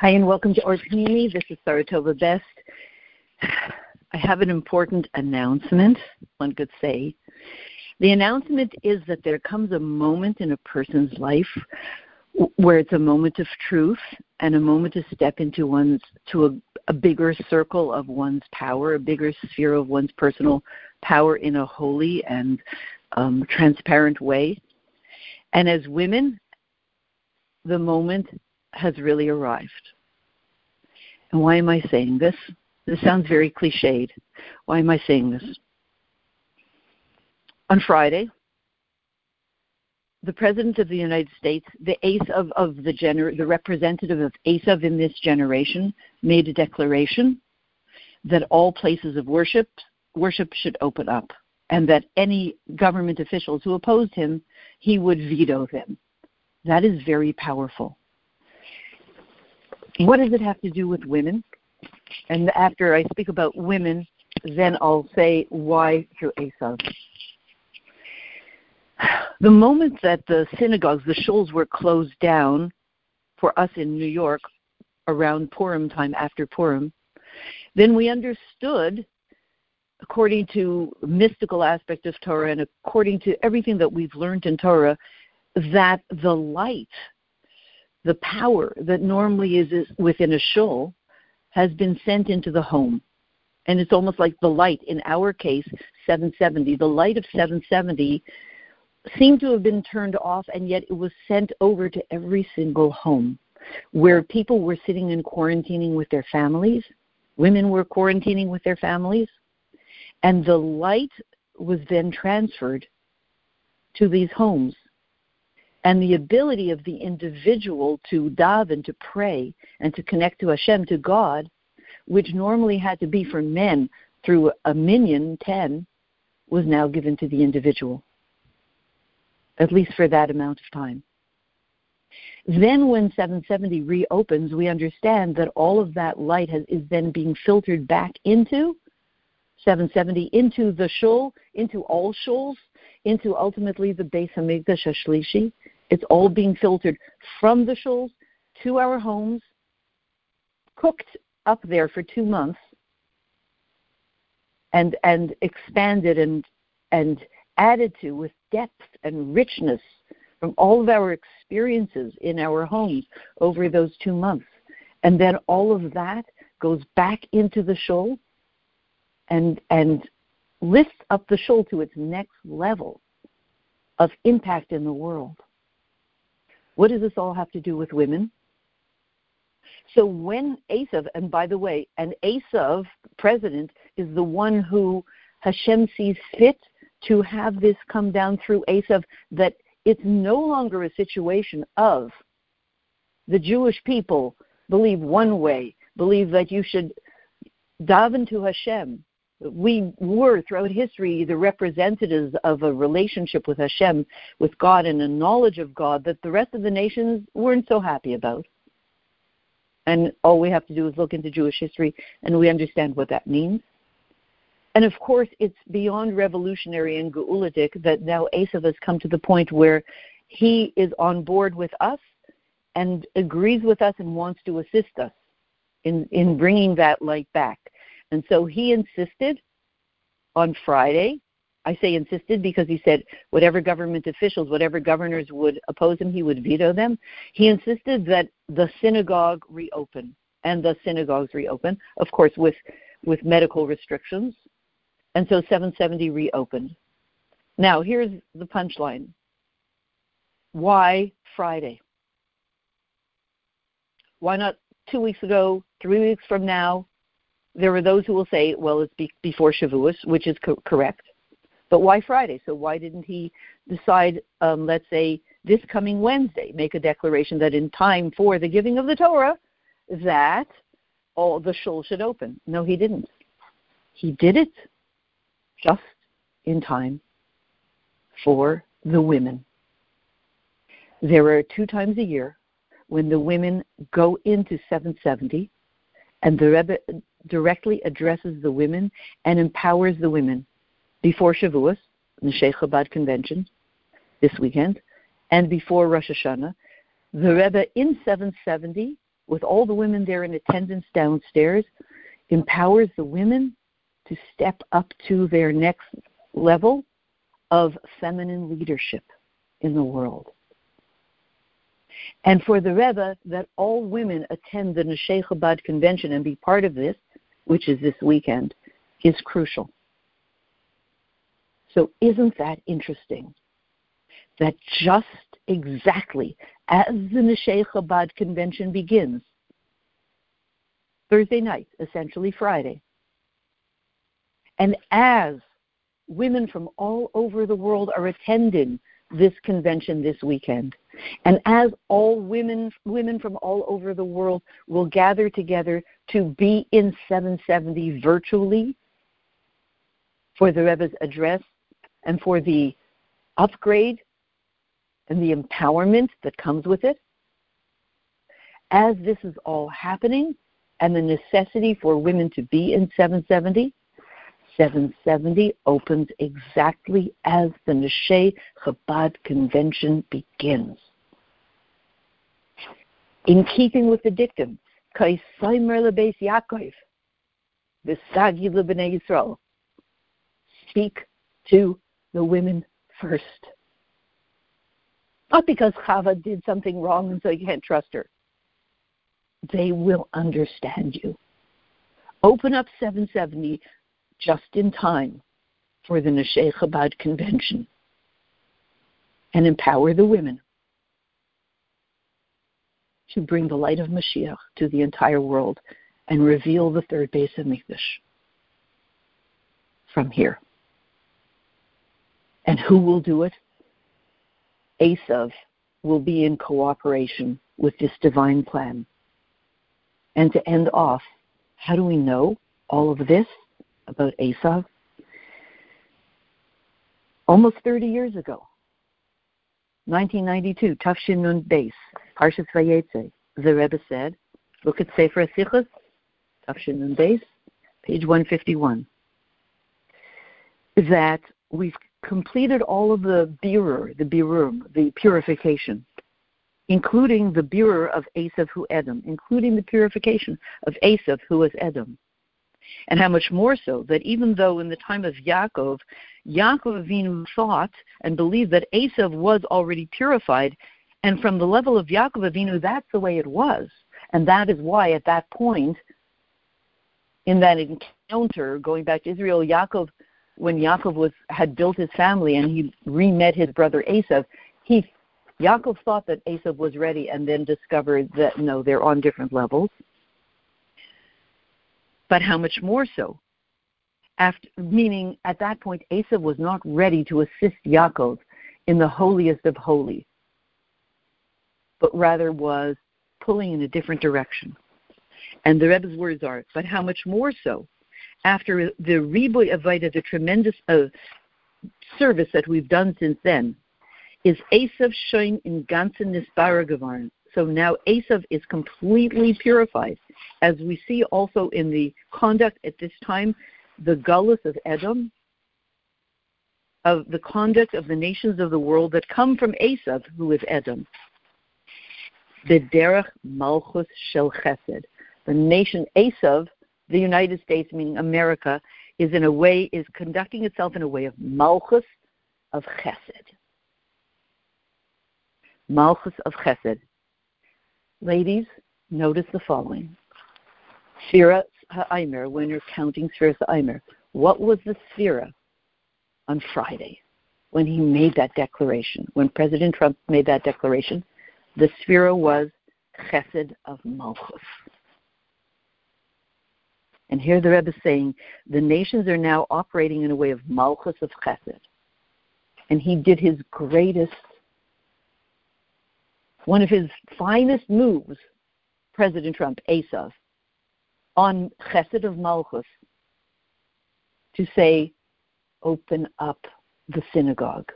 Hi, and welcome to Panini. This is Saratova Best. I have an important announcement, one could say. The announcement is that there comes a moment in a person's life where it's a moment of truth and a moment to step into one's to a, a bigger circle of one's power, a bigger sphere of one's personal power in a holy and um, transparent way. And as women, the moment has really arrived. And why am I saying this? This sounds very cliched. Why am I saying this? On Friday, the President of the United States, the ace of, of the, gener- the representative of Esav in this generation, made a declaration that all places of worship worship should open up, and that any government officials who opposed him, he would veto them. That is very powerful. What does it have to do with women? And after I speak about women, then I'll say why through Esav. The moment that the synagogues, the shuls were closed down for us in New York around Purim time after Purim, then we understood, according to mystical aspect of Torah and according to everything that we've learned in Torah, that the light, the power that normally is within a shul, has been sent into the home. And it's almost like the light, in our case, 770. The light of 770 seemed to have been turned off, and yet it was sent over to every single home where people were sitting and quarantining with their families. Women were quarantining with their families. And the light was then transferred to these homes. And the ability of the individual to daven, to pray, and to connect to Hashem, to God, which normally had to be for men through a minyan, 10, was now given to the individual at least for that amount of time. Then, when 770 reopens, we understand that all of that light has, is then being filtered back into 770, into the shul, into all shuls, into ultimately the Beis Hamikdash Hashlishi. It's all being filtered from the shuls to our homes, cooked up there for two months, and and expanded and and added to with depth and richness from all of our experiences in our homes over those two months. And then all of that goes back into the shul and and lifts up the shul to its next level of impact in the world. What does this all have to do with women? So when Esav, and by the way, an Esav president is the one who Hashem sees fit to have this come down through Esav that it's no longer a situation of the Jewish people believe one way, believe that you should daven to Hashem. We were throughout history the representatives of a relationship with Hashem, with God, and a knowledge of God that the rest of the nations weren't so happy about. And all we have to do is look into Jewish history and we understand what that means. And of course, it's beyond revolutionary and Geuladik that now Esav has come to the point where he is on board with us and agrees with us and wants to assist us in, in bringing that light back. And so he insisted on Friday. I say insisted because he said whatever government officials, whatever governors would oppose him, he would veto them. He insisted that the synagogue reopen and the synagogues reopen, of course, with, with medical restrictions and so 770 reopened. Now, here's the punchline. Why Friday? Why not two weeks ago, three weeks from now? There are those who will say, well, it's be- before Shavuos, which is co- correct. But why Friday? So why didn't he decide, um, let's say, this coming Wednesday, make a declaration that in time for the giving of the Torah, that all the shul should open? No, he didn't. He did it just in time for the women. There are two times a year when the women go into 770 and the Rebbe directly addresses the women and empowers the women before Shavuos, the Neshei Chabad convention this weekend, and before Rosh Hashanah. The Rebbe in 770 with all the women there in attendance downstairs, empowers the women to step up to their next level of feminine leadership in the world. And for the Rebbe, that all women attend the Neshei Chabad convention and be part of this, which is this weekend, is crucial. So isn't that interesting? That just exactly as the Neshei Chabad convention begins, Thursday night, essentially Friday, and as women from all over the world are attending this convention this weekend. And as all women women from all over the world will gather together to be in 770 virtually for the Rebbe's address and for the upgrade and the empowerment that comes with it. As this is all happening and the necessity for women to be in 770, 770 opens exactly as the Neshei Chabad convention begins. In keeping with the dictum, Kaisaimer lebeis Yaakov, Visagi lebnei Yisrael, speak to the women first. Not because Chava did something wrong and so you can't trust her. They will understand you. Open up 770 just in time for the Neshei Chabad convention and empower the women to bring the light of Mashiach to the entire world and reveal the third Beis Hamikdash from here. And who will do it? Esav will be in cooperation with this divine plan. And to end off, how do we know all of this? About Esav? Almost 30 years ago, 1992, Tafshin Nun Beis, Parshas Vayetze, the Rebbe said, look at Sefer HaSichos, Tafshin Nun Beis, page 151, that we've completed all of the birur, the birurim, the purification, including the birur of Esav who Edom, including the purification of Esav who was Edom. And how much more so that even though in the time of Yaakov, Yaakov Avinu thought and believed that Esav was already purified, and from the level of Yaakov Avinu, that's the way it was. And that is why at that point, in that encounter, going back to Israel, Yaakov, when Yaakov was had built his family and he re-met his brother Esav, he Yaakov thought that Esav was ready, and then discovered that no, they're on different levels but how much more so? After, meaning, at that point, Esav was not ready to assist Yaakov in the holiest of holy, but rather was pulling in a different direction. And the Rebbe's words are, but how much more so? After the Riboy Avaita, the tremendous uh, service that we've done since then, is Esav showing in ganzen Nisbaragavarn, so now Esav is completely purified. As we see also in the conduct at this time, the gullus of Edom, of the conduct of the nations of the world that come from Esav, who is Edom. The derech malchus shel chesed. The nation Esav, the United States, meaning America, is in a way, is conducting itself in a way of malchus of chesed. Malchus of chesed. Ladies, notice the following. Sphira Ha'aimer, when you're counting Sphira Ha'aimer, what was the Sphira on Friday when he made that declaration? When President Trump made that declaration, the Sphira was Chesed of Malchus. And here the Rebbe is saying the nations are now operating in a way of Malchus of Chesed. And he did his greatest one of his finest moves, President Trump, Esav, on Chesed of Malchus, to say, open up the synagogue.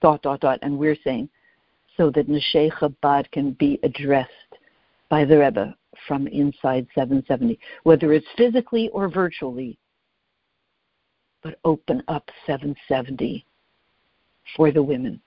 Dot, dot, dot. And we're saying, so that Neshei Chabad can be addressed by the Rebbe from inside 770, whether it's physically or virtually. But open up 770 for the women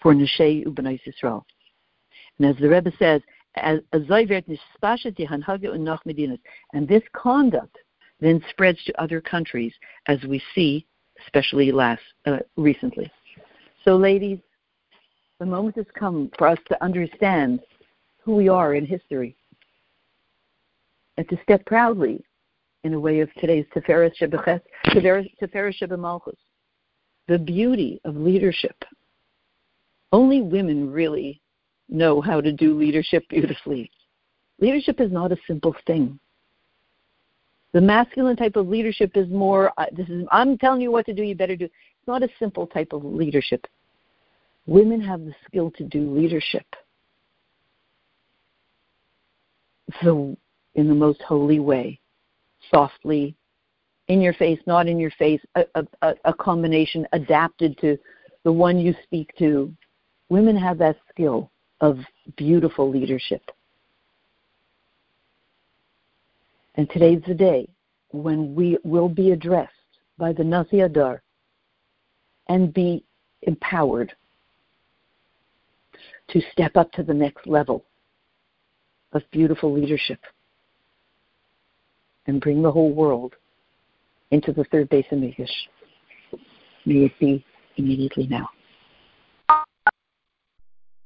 for Neshei U'Bnai Yisrael. And as the Rebbe says, and this conduct then spreads to other countries, as we see, especially last uh, recently. So, ladies, the moment has come for us to understand who we are in history and to step proudly in a way of today's Tiferes Shebemalchus, the beauty of leadership. Only women really know how to do leadership beautifully. Leadership is not a simple thing. The masculine type of leadership is more, uh, this is, I'm telling you what to do, you better do. It's not a simple type of leadership. Women have the skill to do leadership. So, in the most holy way, softly, in your face, not in your face, a, a, a combination adapted to the one you speak to. Women have that skill of beautiful leadership. And today's the day when we will be addressed by the Nasi Hador and be empowered to step up to the next level of beautiful leadership and bring the whole world into the third base of English. May it be immediately now.